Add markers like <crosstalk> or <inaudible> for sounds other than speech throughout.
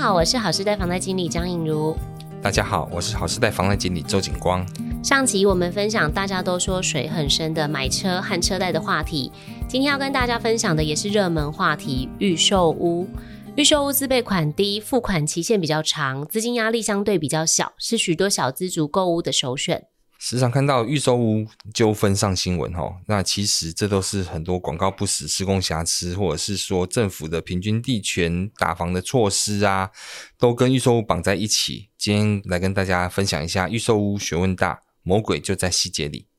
好，我是好时代房贷经理张颖如。大家好，我是好时代房贷经理周景光。上集我们分享大家都说水很深的买车和车贷的话题，今天要跟大家分享的也是热门话题——预售屋。预售屋自备款低，付款期限比较长，资金压力相对比较小，是许多小资族购物的首选。时常看到预售屋纠纷上新闻吼，那其实这都是很多广告不实、施工瑕疵，或者是说政府的平均地权打房的措施啊，都跟预售屋绑在一起。今天来跟大家分享一下预售屋学问大，魔鬼就在细节里。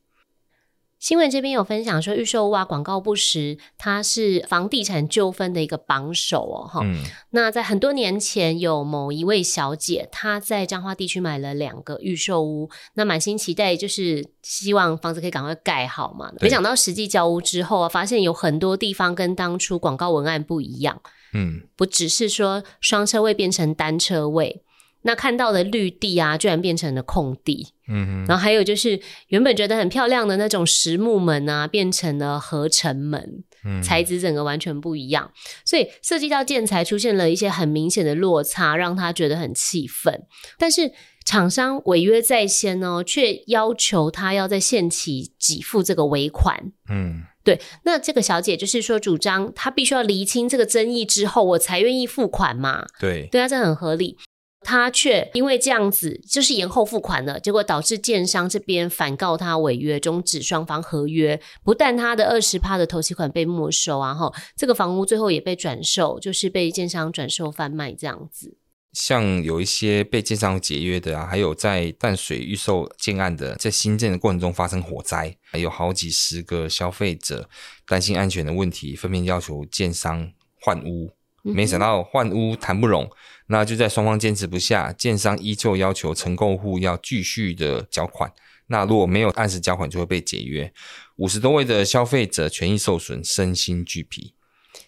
新闻这边有分享说，预售屋啊广告不实，它是房地产纠纷的一个榜首哦，哈、嗯。那在很多年前，有某一位小姐，她在彰化地区买了两个预售屋，那满心期待就是希望房子可以赶快盖好嘛。没想到实际交屋之后啊，发现有很多地方跟当初广告文案不一样。嗯，不只是说双车位变成单车位。那看到的绿地啊，居然变成了空地。嗯哼，然后还有就是原本觉得很漂亮的那种实木门啊，变成了合成门，嗯，材质整个完全不一样，所以涉及到建材出现了一些很明显的落差，让他觉得很气愤。但是厂商违约在先哦，却要求他要在限期给付这个尾款。嗯，对。那这个小姐就是说，主张她必须要厘清这个争议之后，我才愿意付款嘛。对，对啊，这很合理。他却因为这样子，就是延后付款了，结果导致建商这边反告他违约，终止双方合约。不但他的二十趴的头期款被没收啊，哈，这个房屋最后也被转售，就是被建商转售贩卖这样子。像有一些被建商解约的啊，还有在淡水预售建案的，在新建的过程中发生火灾，还有好几十个消费者担心安全的问题，分别要求建商换屋。没想到换屋谈不拢，那就在双方坚持不下，建商依旧要求承购户要继续的缴款。那如果没有按时缴款，就会被解约。五十多位的消费者权益受损，身心俱疲。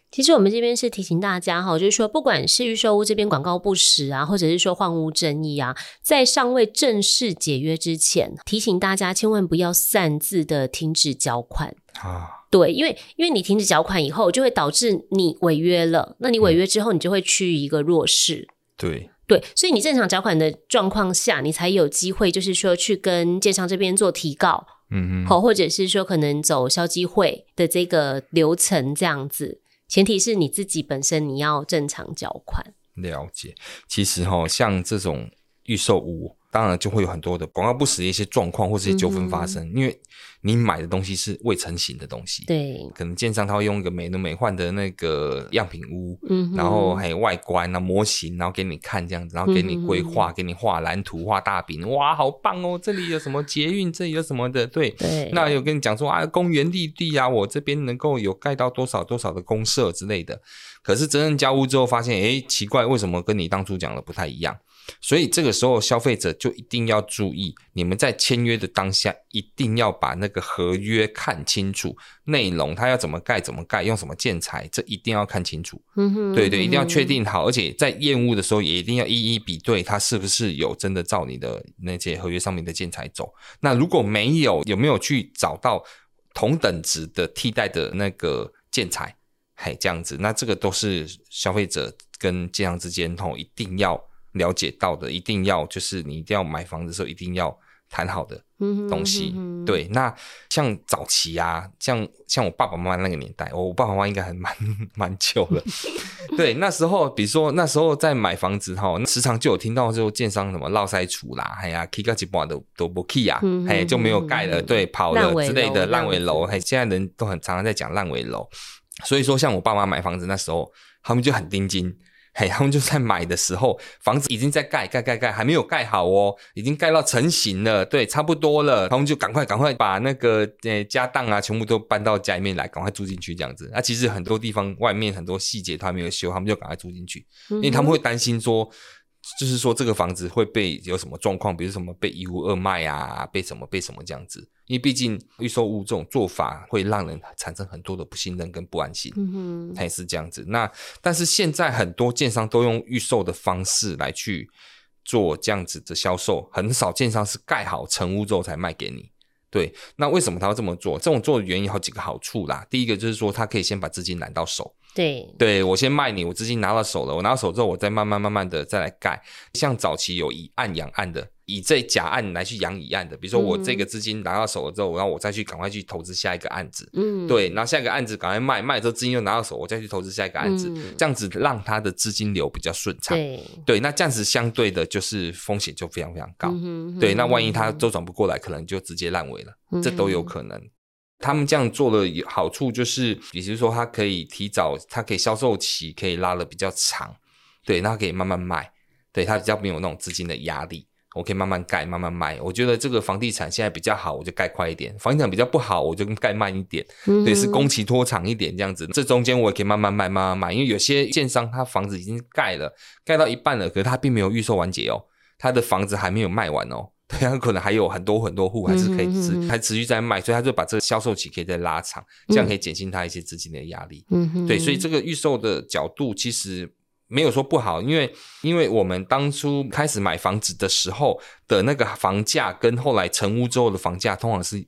其实我们这边是提醒大家哈，就是说，不管是预售屋这边广告不实啊，或者是说换屋争议啊，在尚未正式解约之前，提醒大家千万不要擅自的停止缴款啊。对，因为因为你停止缴款以后，就会导致你违约了。那你违约之后，你就会趋于一个弱势。对对，所以你正常缴款的状况下，你才有机会，就是说去跟建商这边做提告，嗯嗯，好，或者是说可能走消基会的这个流程这样子。前提是你自己本身你要正常缴款。了解，其实哈，像这种预售屋。当然就会有很多的广告不实的一些状况或是一些纠纷发生，嗯，因为你买的东西是未成型的东西，对，可能建商他会用一个美轮美奂的那个样品屋，嗯，然后还有外观啊模型，然后给你看这样子，然后给你规划，嗯，给你画蓝图，画大饼，哇，好棒哦！这里有什么捷运，这里有什么的，对，对，那有跟你讲说啊，公园绿地啊，我这边能够有盖到多少多少的公社之类的，可是真正交屋之后发现，诶，奇怪，为什么跟你当初讲的不太一样？所以这个时候，消费者就一定要注意，你们在签约的当下，一定要把那个合约看清楚，内容它要怎么盖怎么盖，用什么建材，这一定要看清楚。嗯哼，对对，一定要确定好，而且在验屋的时候也一定要一一比对，它是不是有真的照你的那些合约上面的建材走。那如果没有，有没有去找到同等值的替代的那个建材？嘿，这样子，那这个都是消费者跟建商之间吼一定要。了解到的一定要就是你一定要买房子的时候一定要谈好的东西，对。那像早期啊，像像我爸爸妈妈那个年代，我爸爸妈妈应该还蛮蛮久了。<laughs> 对，那时候比如说那时候在买房子哈，时常就有听到就建商什么落塞厝啦，哎呀，起个一半都都不起啊，哎就没有盖了，对，跑了之类的烂尾楼，哎，现在人都很常常在讲烂尾楼。所以说，像我爸妈买房子那时候，他们就很盯紧。嘿，他们就在买的时候，房子已经在盖盖盖盖，还没有盖好哦，已经盖到成型了，对，差不多了，他们就赶快赶快把那个呃家当啊，全部都搬到家里面来，赶快住进去这样子。那、啊、其实很多地方外面很多细节他还没有修，他们就赶快住进去，因为他们会担心说。就是说，这个房子会被有什么状况，比如什么被一屋二卖啊，被什么被什么这样子。因为毕竟预售屋这种做法会让人产生很多的不信任跟不安心，嗯哼，也是这样子。那但是现在很多建商都用预售的方式来去做这样子的销售，很少建商是盖好成屋之后才卖给你。对，那为什么他要这么做？这种做的原因有好几个好处啦。第一个就是说，他可以先把资金揽到手。对，对我先卖你，我资金拿到手了，我拿到手之后，我再慢慢慢慢的再来盖。像早期有以案养案的。以这假案来去养乙案的，比如说我这个资金拿到手了之后，然后我再去赶快去投资下一个案子，嗯，对，然后下一个案子赶快卖，卖之后资金又拿到手，我再去投资下一个案子，嗯、这样子让他的资金流比较顺畅，对，对，那这样子相对的就是风险就非常非常高，嗯、对，那万一他周转不过来，可能就直接烂尾了，嗯、这都有可能。他们这样做的好处就是，比如说它可以提早，它可以销售期可以拉的比较长，对，那可以慢慢卖，对，它比较没有那种资金的压力。我可以慢慢盖，慢慢卖。我觉得这个房地产现在比较好，我就盖快一点；房地产比较不好，我就盖慢一点。嗯，对，是工期拖长一点这样子。这中间我也可以慢慢卖，慢慢卖。因为有些建商他房子已经盖了，盖到一半了，可是他并没有预售完结哦，他的房子还没有卖完哦，对，他可能还有很多很多户还是可以持还持续在卖，所以他就把这个销售期可以再拉长，这样可以减轻他一些资金的压力。嗯，对，所以这个预售的角度其实。没有说不好，因为因为我们当初开始买房子的时候的那个房价，跟后来成屋之后的房价，通常是。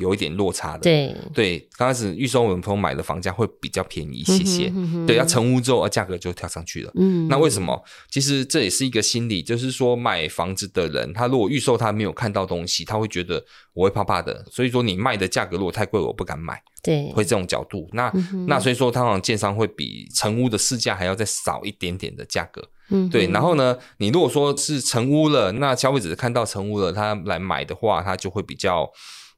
有一点落差的，对对，刚开始预售我们朋友买的房价会比较便宜一些些，嗯嗯、对，要成屋之后，价格就跳上去了。嗯，那为什么？其实这也是一个心理，就是说买房子的人，他如果预售他没有看到东西，他会觉得我会怕怕的，所以说你卖的价格如果太贵，我不敢买。对，会这种角度。那、嗯、那所以说，他好像建商会比成屋的市价还要再少一点点的价格。嗯，对。然后呢，你如果说是成屋了，那消费者看到成屋了，他来买的话，他就会比较。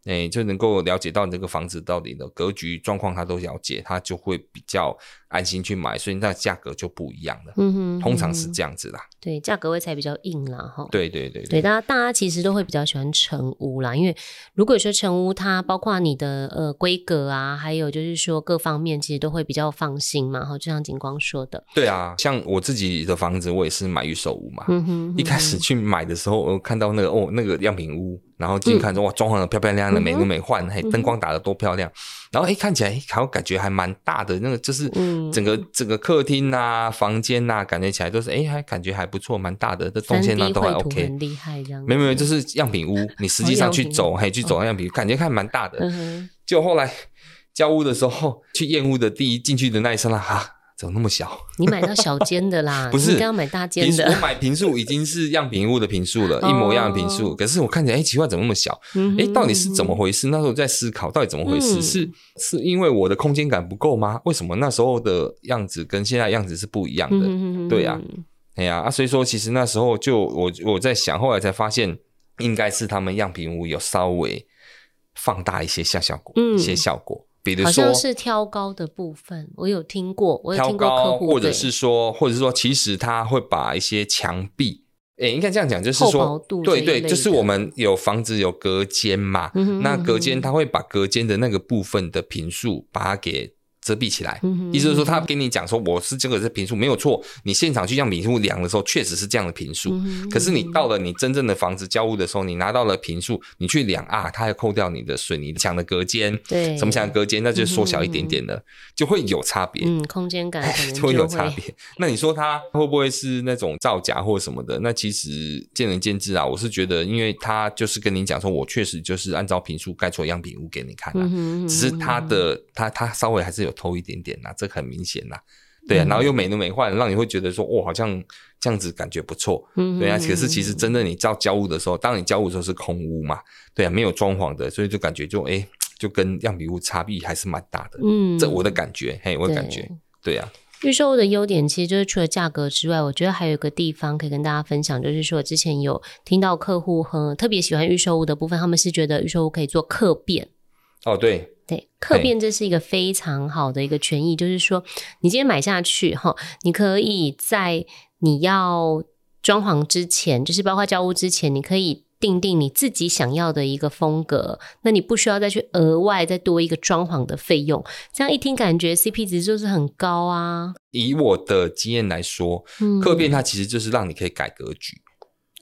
哎，就能够了解到你这个房子到底的格局状况，他都了解，他就会比较安心去买，所以那价格就不一样了。嗯哼，通常是这样子啦。对，价格会才比较硬啦，哈。对对对对，对，大家大家其实都会比较喜欢成屋啦，因为如果说成屋，它包括你的呃规格啊，还有就是说各方面，其实都会比较放心嘛，哈。就像景光说的。对啊，像我自己的房子，我也是买预售屋嘛。嗯哼，一开始去买的时候，我看到那个哦，那个样品屋。然后进去看说，哇，装潢的漂漂亮亮的，美轮美奂，嘿，灯光打的多漂亮。然后哎，看起来好像感觉还蛮大的，那个就是整个整个客厅啊、房间啊，感觉起来都是哎，还感觉还不错，蛮大的。这动线呢都还 OK，很厉害这样。没有没有，就是样品屋，你实际上去走，嘿，去走样品屋，感觉还蛮大的。就后来交屋的时候，去验屋的第一进去的那一刹那，哈。怎么那么小？<laughs> 你买到小间的啦，不是？你刚刚买大间的。我买平数已经是样品屋的平数了，<laughs> 一模一样的平数。可是我看起来，哎，奇怪，怎么那么小？哎，到底是怎么回事？那时候在思考，到底怎么回事？是是因为我的空间感不够吗？为什么那时候的样子跟现在样子是不一样的？对呀，哎呀啊，所以说其实那时候就我我在想，后来才发现，应该是他们样品屋有稍微放大一些下效果，一些效果。比如说，好像是挑高的部分，我有听过，我有听过客户，或者是说，或者是说，其实他会把一些墙壁，诶，应该这样讲，就是说，对对，就是我们有房子有隔间嘛，嗯哼嗯哼，那隔间他会把隔间的那个部分的平数把它给。遮蔽起来，意思是说，他跟你讲说，我是这个是平数没有错，你现场去样品屋量的时候，确实是这样的平数。可是你到了你真正的房子交屋的时候，你拿到了平数，你去量啊，他还扣掉你的水泥墙的隔间，对，什么墙的隔间，那就缩小一点点了，就会有差别。嗯，空间感 <laughs> 就会有差别。<laughs> 那你说他会不会是那种造假或什么的？那其实见仁见智啊。我是觉得，因为他就是跟你讲说，我确实就是按照平数盖出样品屋给你看了，只是他的他他稍微还是有。偷一点点呐、啊，这很明显呐、啊，对啊，然后又美轮美奂，让你会觉得说，哦，好像这样子感觉不错，嗯，对啊。可是其实真的你照交屋的时候，当你交屋的时候是空屋嘛，对啊，没有装潢的，所以就感觉就哎，就跟样品屋差别还是蛮大的，嗯，这我的感觉，嘿，我的感觉，对啊。预售屋的优点其实就是除了价格之外，我觉得还有一个地方可以跟大家分享，就是说之前有听到客户很特别喜欢预售屋的部分，他们是觉得预售屋可以做客变。哦，对。对，客变这是一个非常好的一个权益，就是说，你今天买下去哈，你可以在你要装潢之前，就是包括交屋之前，你可以定定你自己想要的一个风格，那你不需要再去额外再多一个装潢的费用。这样一听，感觉 CP 值就是很高啊。以我的经验来说，客变它其实就是让你可以改格局。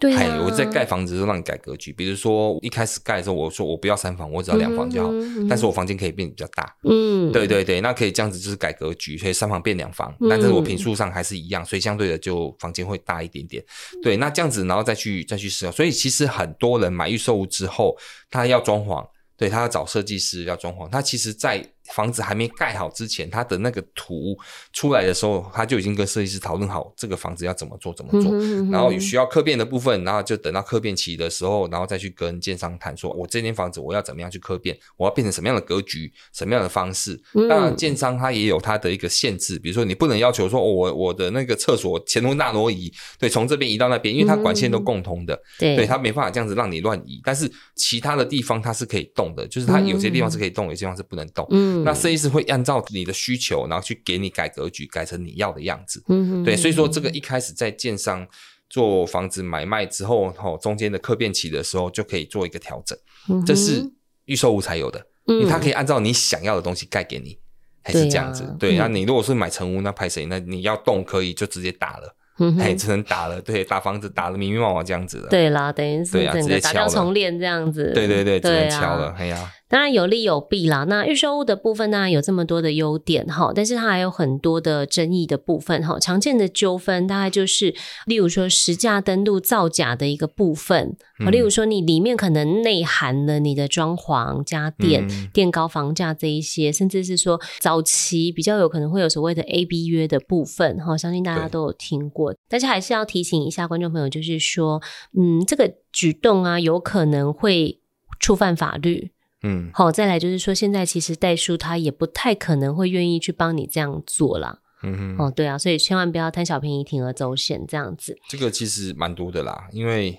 对、啊，我在盖房子的时候让你改格局，比如说一开始盖的时候，我说我不要三房，我只要两房就好，嗯、但是我房间可以变比较大。嗯，对对对，那可以这样子就是改格局，所以三房变两房，嗯、但是我坪数上还是一样，所以相对的就房间会大一点点。对，那这样子然后再去再去试，所以其实很多人买预售屋之后，他要装潢，对，他要找设计师要装潢，他其实，在房子还没盖好之前，他的那个图出来的时候，他就已经跟设计师讨论好这个房子要怎么做怎么做，嗯、哼然后有需要客变的部分，然后就等到客变期的时候，然后再去跟建商谈，说我这间房子我要怎么样去客变，我要变成什么样的格局，什么样的方式。当然，建商他也有他的一个限制，比如说你不能要求说，我我的那个厕所前后大挪移，对，从这边移到那边，因为它管线都共通的，嗯、对，他没办法这样子让你乱移。但是其他的地方它是可以动的，就是它有些地方是可以动，有些地方是不能动。嗯，那设计师会按。照你的需求，然后去给你改格局，改成你要的样子。嗯哼，对，所以说这个一开始在建商做房子买卖之后，吼中间的客变期的时候，就可以做一个调整。嗯哼，这是预售屋才有的，嗯，因为它可以按照你想要的东西盖给你，还是这样子。对啊，那你如果是买成屋，那拍谁？那你要动可以就直接打了，哎，只能打了。对，打房子打了密密麻麻这样子的。对啦，等于是对啊，直接敲了重练这样子。对对对，只能敲了。哎呀。当然有利有弊啦。那预售屋的部分呢，有这么多的优点哈，但是它还有很多的争议的部分哈。常见的纠纷大概就是，例如说实价登录造假的一个部分，例如说你里面可能内含了你的装潢、家电、垫高房价这一些，甚至是说早期比较有可能会有所谓的 A B 约的部分哈，相信大家都有听过。但是还是要提醒一下观众朋友，就是说，嗯，这个举动啊，有可能会触犯法律。嗯，好，再来就是说，现在其实代书他也不太可能会愿意去帮你这样做啦。嗯哼，哦，对啊，所以千万不要贪小便宜、铤而走险这样子。这个其实蛮多的啦，因为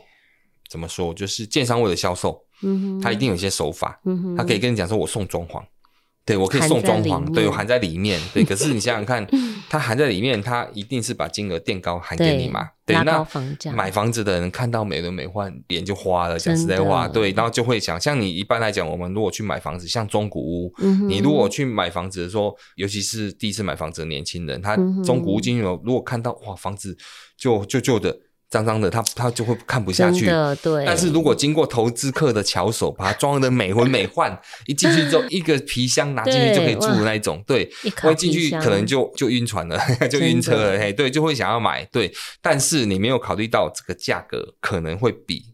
怎么说，就是建商为了销售，嗯哼，他一定有一些手法，嗯哼，他可以跟你讲说，我送装潢。对，我可以送装潢，对，我含在里面。对，可是你想想看，它含在里面，它一定是把金额垫高含给你嘛？对，那买房子的人看到美轮美奂，脸就花了。讲实在话，对，然后就会想，像你一般来讲，我们如果去买房子，像中古屋，你如果去买房子的时候，尤其是第一次买房子的年轻人，他中古屋进去，如果看到哇，房子就旧旧的。脏脏的，他他就会看不下去。对。但是如果经过投资客的巧手，把它装的美轮美奂，<laughs> 一进去之后，<laughs> 一个皮箱拿进去就可以住的那一种，对。一进去可能就就晕船了，<laughs> 就晕车了，嘿，对，就会想要买，对。但是你没有考虑到这个价格可能会比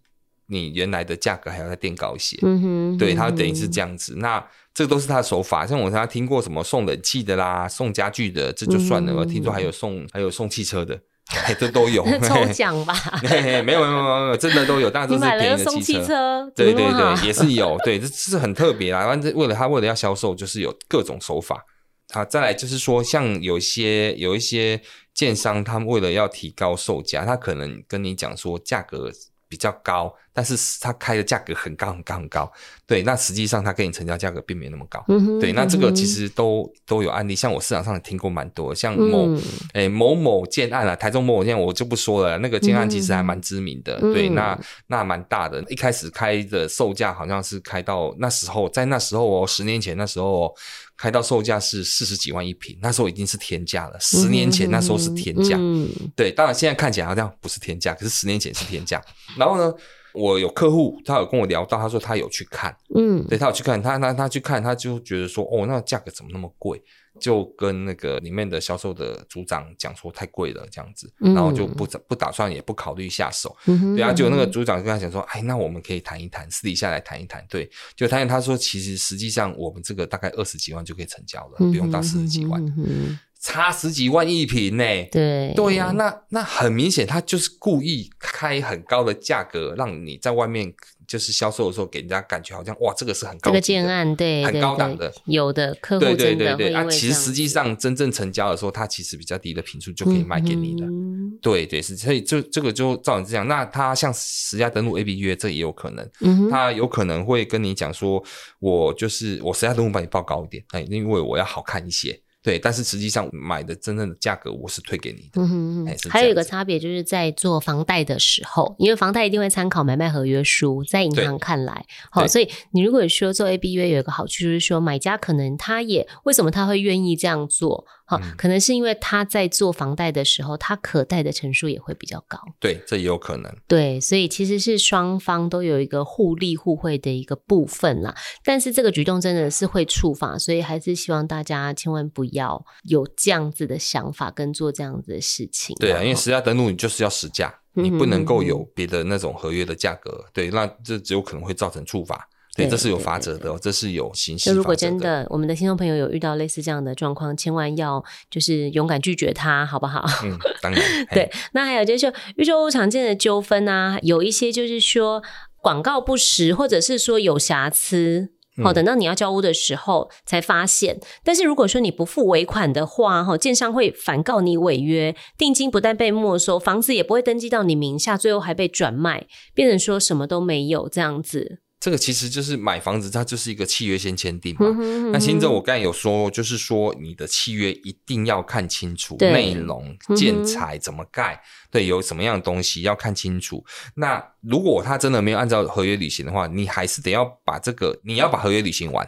你原来的价格还要再垫高一些，嗯哼，对，它等于是这样子。那这都是他的手法，像我刚刚听过什么送冷气的啦，送家具的，这就算了。我听说还有送还有送汽车的。<laughs> 这都有 <laughs> 抽奖吧？没有没有没有没有，真的都有，<laughs> 当然都是便宜的汽车。车对对对，也是有，对，这是很特别啦。反正为了他为了要销售，就是有各种手法。好，再来就是说，像有一些有一些建商，他们为了要提高售价，他可能跟你讲说价格比较高，但是他开的价格很高很高很高，对，那实际上他跟你成交价格并没那么高，嗯、对，那这个其实都都有案例，像我市场上也听过蛮多，像某诶、嗯欸、某某建案啊，台中某某建，我就不说了，那个建案其实还蛮知名的，嗯、对，那那蛮大的，一开始开的售价好像是开到那时候，在那时候哦，十年前那时候、哦。开到售价是四十几万一平，那时候已经是天价了。十年前那时候是天价，嗯、对，当然现在看起来好像不是天价，可是十年前是天价。然后呢，我有客户，他有跟我聊到，他说他有去看，嗯，对，他有去看，他他他去看，他就觉得说，哦，那价格怎么那么贵？就跟那个里面的销售的组长讲说太贵了这样子，然后就不不打算也不考虑下手，对啊，就那个组长跟他讲说，哎，那我们可以谈一谈，私底下来谈一谈，对，就谈他说其实实际上我们这个大概二十几万就可以成交了，不用到四十几万，嗯、差十几万一平呢，对。对呀、啊，那那很明显他就是故意开很高的价格让你在外面。就是销售的时候，给人家感觉好像哇，这个是很高的，这个建案对，很高档的，有的客户对对对对啊，其实实际上真正成交的时候，它其实比较低的品数就可以卖给你了，嗯、对对是，所以就这个就照你这样，那他像实价登录 A B 约，这也有可能，嗯、他有可能会跟你讲说，我就是我实价登录帮你报高一点，哎，因为我要好看一些。对，但是实际上买的真正的价格我是退给你的。嗯哼哼，还有一个差别就是在做房贷的时候，因为房贷一定会参考买卖合约书，在银行看来，好对，所以你如果说做 A B 约有一个好处就是说，买家可能他也为什么他会愿意这样做？好，可能是因为他在做房贷的时候，他可贷的成数也会比较高。对，这也有可能。对，所以其实是双方都有一个互利互惠的一个部分啦。但是这个举动真的是会触发，所以还是希望大家千万不要有这样子的想法跟做这样子的事情。对啊，因为实价登录你就是要实价，你不能够有别的那种合约的价格。对，那这只有可能会造成触法。对，这是有法则的哦，这是有刑事。就如果真的，我们的听众朋友有遇到类似这样的状况，千万要就是勇敢拒绝他，好不好？嗯，当然。<laughs> 对，那还有就是说，预售屋常见的纠纷啊，有一些就是说广告不实，或者是说有瑕疵。好，等到你要交屋的时候才发现。但是如果说你不付尾款的话，哈，建商会反告你违约，定金不但被没收，房子也不会登记到你名下，最后还被转卖，变成说什么都没有这样子。这个其实就是买房子，它就是一个契约先签订嘛。嗯哼嗯哼，那新政我刚才有说，就是说你的契约一定要看清楚内容、建材怎么盖，嗯、对，有什么样的东西要看清楚。那如果他真的没有按照合约履行的话，你还是得要把这个，你要把合约履行完。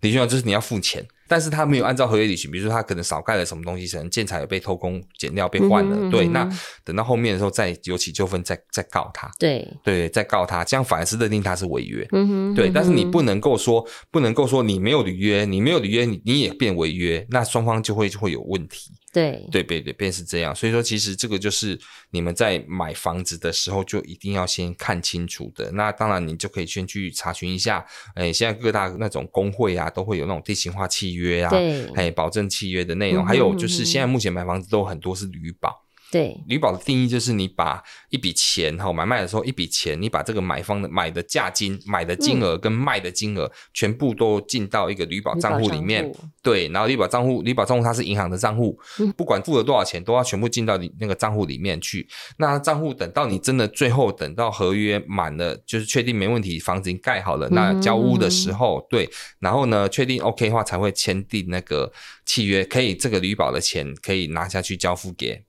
履行完就是你要付钱。但是他没有按照合约履行，比如说他可能少盖了什么东西，可能建材有被偷工减料被换了，嗯、哼对，那等到后面的时候再有起纠纷，再再告他，对。对，再告他，这样反而是认定他是违约，嗯哼，对，但是你不能够说不能够说你没有履约，你没有履约，你你也变违约，那双方就会就会有问题。对对对对，便是这样。所以说，其实这个就是你们在买房子的时候就一定要先看清楚的。那当然，你就可以先去查询一下。哎，现在各大那种工会啊，都会有那种地形化契约啊，对，哎，保证契约的内容。嗯、哼还有就是，现在目前买房子都很多是履保。对，旅保的定义就是你把一笔钱哈买卖的时候一笔钱，你把这个买方的买的价金、买的金额跟卖的金额、嗯、全部都进到一个旅保账户里面。对，然后旅保账户，旅保账户它是银行的账户，嗯、不管付了多少钱，都要全部进到你那个账户里面去。那账户等到你真的最后等到合约满了，就是确定没问题，房子已经盖好了，那交屋的时候，嗯、对，然后呢确定 OK 的话，才会签订那个契约，可以这个旅保的钱可以拿下去交付给。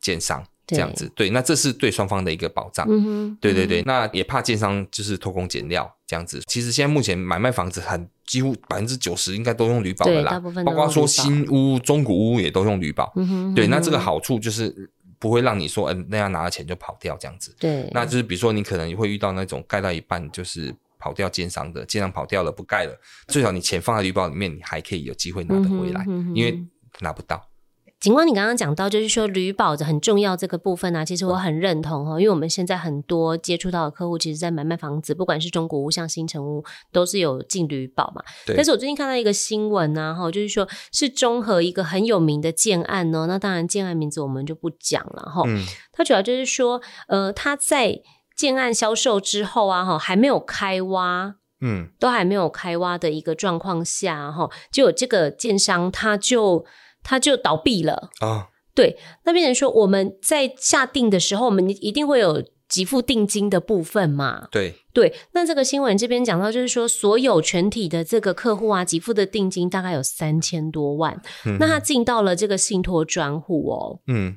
建商这样子，对，那这是对双方的一个保障。嗯哼，对对对，嗯、那也怕建商就是偷工减料这样子。其实现在目前买卖房子很几乎百分之九十应该都用铝保的啦，包括说新屋、中古屋也都用铝保。嗯哼，对，那这个好处就是不会让你说，嗯、呃，那样拿了钱就跑掉这样子。对，那就是比如说你可能会遇到那种盖到一半就是跑掉建商的，建商跑掉了不盖了，最少你钱放在履保里面，你还可以有机会拿得回来，嗯、哼因为拿不到。警官，你刚刚讲到，就是说旅保的很重要这个部分呢、啊，其实我很认同哈，因为我们现在很多接触到的客户，其实，在买卖房子，不管是中古屋、像新城屋，都是有进旅保嘛。对。但是我最近看到一个新闻呢，哈，就是说是中和一个很有名的建案呢，那当然建案名字我们就不讲了哈。嗯。它主要就是说，呃，它在建案销售之后啊，哈，还没有开挖，嗯，都还没有开挖的一个状况下，哈，就有这个建商他就。他就倒闭了啊！对，那变成说我们在下定的时候，我们一定会有给付定金的部分嘛？对对。那这个新闻这边讲到，就是说所有全体的这个客户啊，给付的定金大概有三千多万。嗯、那他进到了这个信托专户哦，嗯。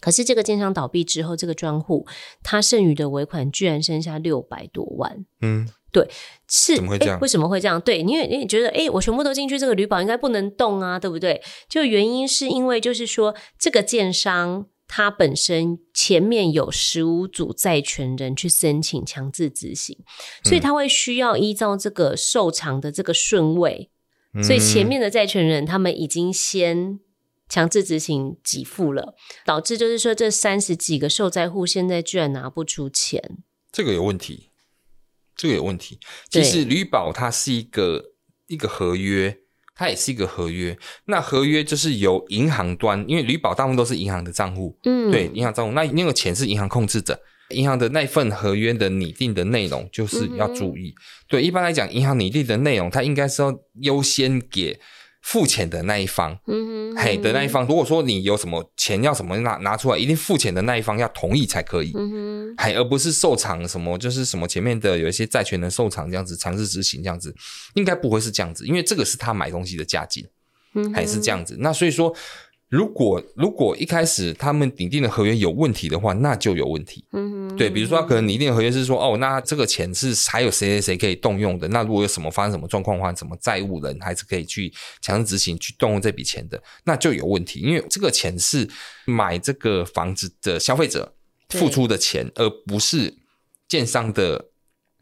可是这个建商倒闭之后，这个专户他剩余的尾款居然剩下六百多万。嗯。对，是怎么会这样？为什么会这样？对，因为你觉得，哎，我全部都进去，这个旅保应该不能动啊，对不对？就原因是因为，就是说，这个建商他本身前面有十五组债权人去申请强制执行，所以他会需要依照这个受偿的这个顺位，嗯、所以前面的债权人他们已经先强制执行给付了，导致就是说，这三十几个受灾户现在居然拿不出钱，这个有问题。这个有问题。其实履保它是一个一个合约，它也是一个合约。那合约就是由银行端，因为履保大部分都是银行的账户，嗯，对，银行账户。那那个钱是银行控制的，银行的那份合约的拟定的内容就是要注意。嗯、对，一般来讲，银行拟定的内容，它应该是要优先给。付钱的那一方，嘿的那一方，如果说你有什么钱要什么拿拿出来，一定付钱的那一方要同意才可以，嗯哼，嘿，而不是受偿什么，就是什么前面的有一些债权人受偿这样子强制执行这样子，应该不会是这样子，因为这个是他买东西的价金，嗯，还是这样子，那所以说。如果如果一开始他们拟定的合约有问题的话，那就有问题。嗯哼，对，比如说他可能拟定的合约是说，哦，那这个钱是还有谁谁谁可以动用的，那如果有什么发生什么状况的话，什么债务人还是可以去强制执行去动用这笔钱的，那就有问题，因为这个钱是买这个房子的消费者付出的钱，而不是建商的。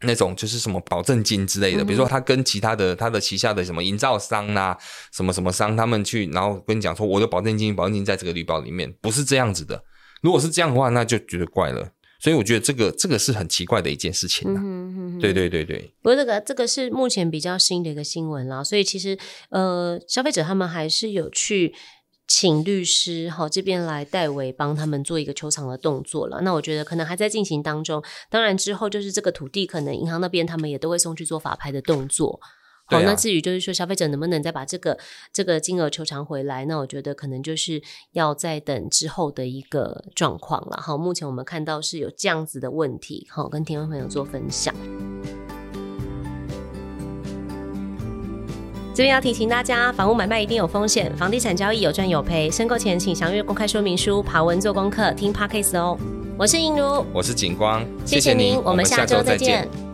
那种就是什么保证金之类的，比如说他跟其他的他的旗下的什么营造商啊，什么什么商，他们去然后跟你讲说，我的保证金保证金在这个绿包里面，不是这样子的。如果是这样的话，那就觉得怪了。所以我觉得这个这个是很奇怪的一件事情啊。嗯哼哼对对对对。不过这个这个是目前比较新的一个新闻啦，所以其实呃，消费者他们还是有去请律师哈这边来代为帮他们做一个求偿的动作了。那我觉得可能还在进行当中。当然之后就是这个土地，可能银行那边他们也都会送去做法拍的动作。好，啊、那至于就是说消费者能不能再把这个这个金额求偿回来，那我觉得可能就是要再等之后的一个状况了。好，目前我们看到是有这样子的问题，好，跟听众朋友做分享。这边要提醒大家，房屋买卖一定有风险，房地产交易有赚有赔，申购前请详阅公开说明书，爬文做功课，听 Podcast 哦。我是莹如，我是景光，谢谢您，我们下周再见。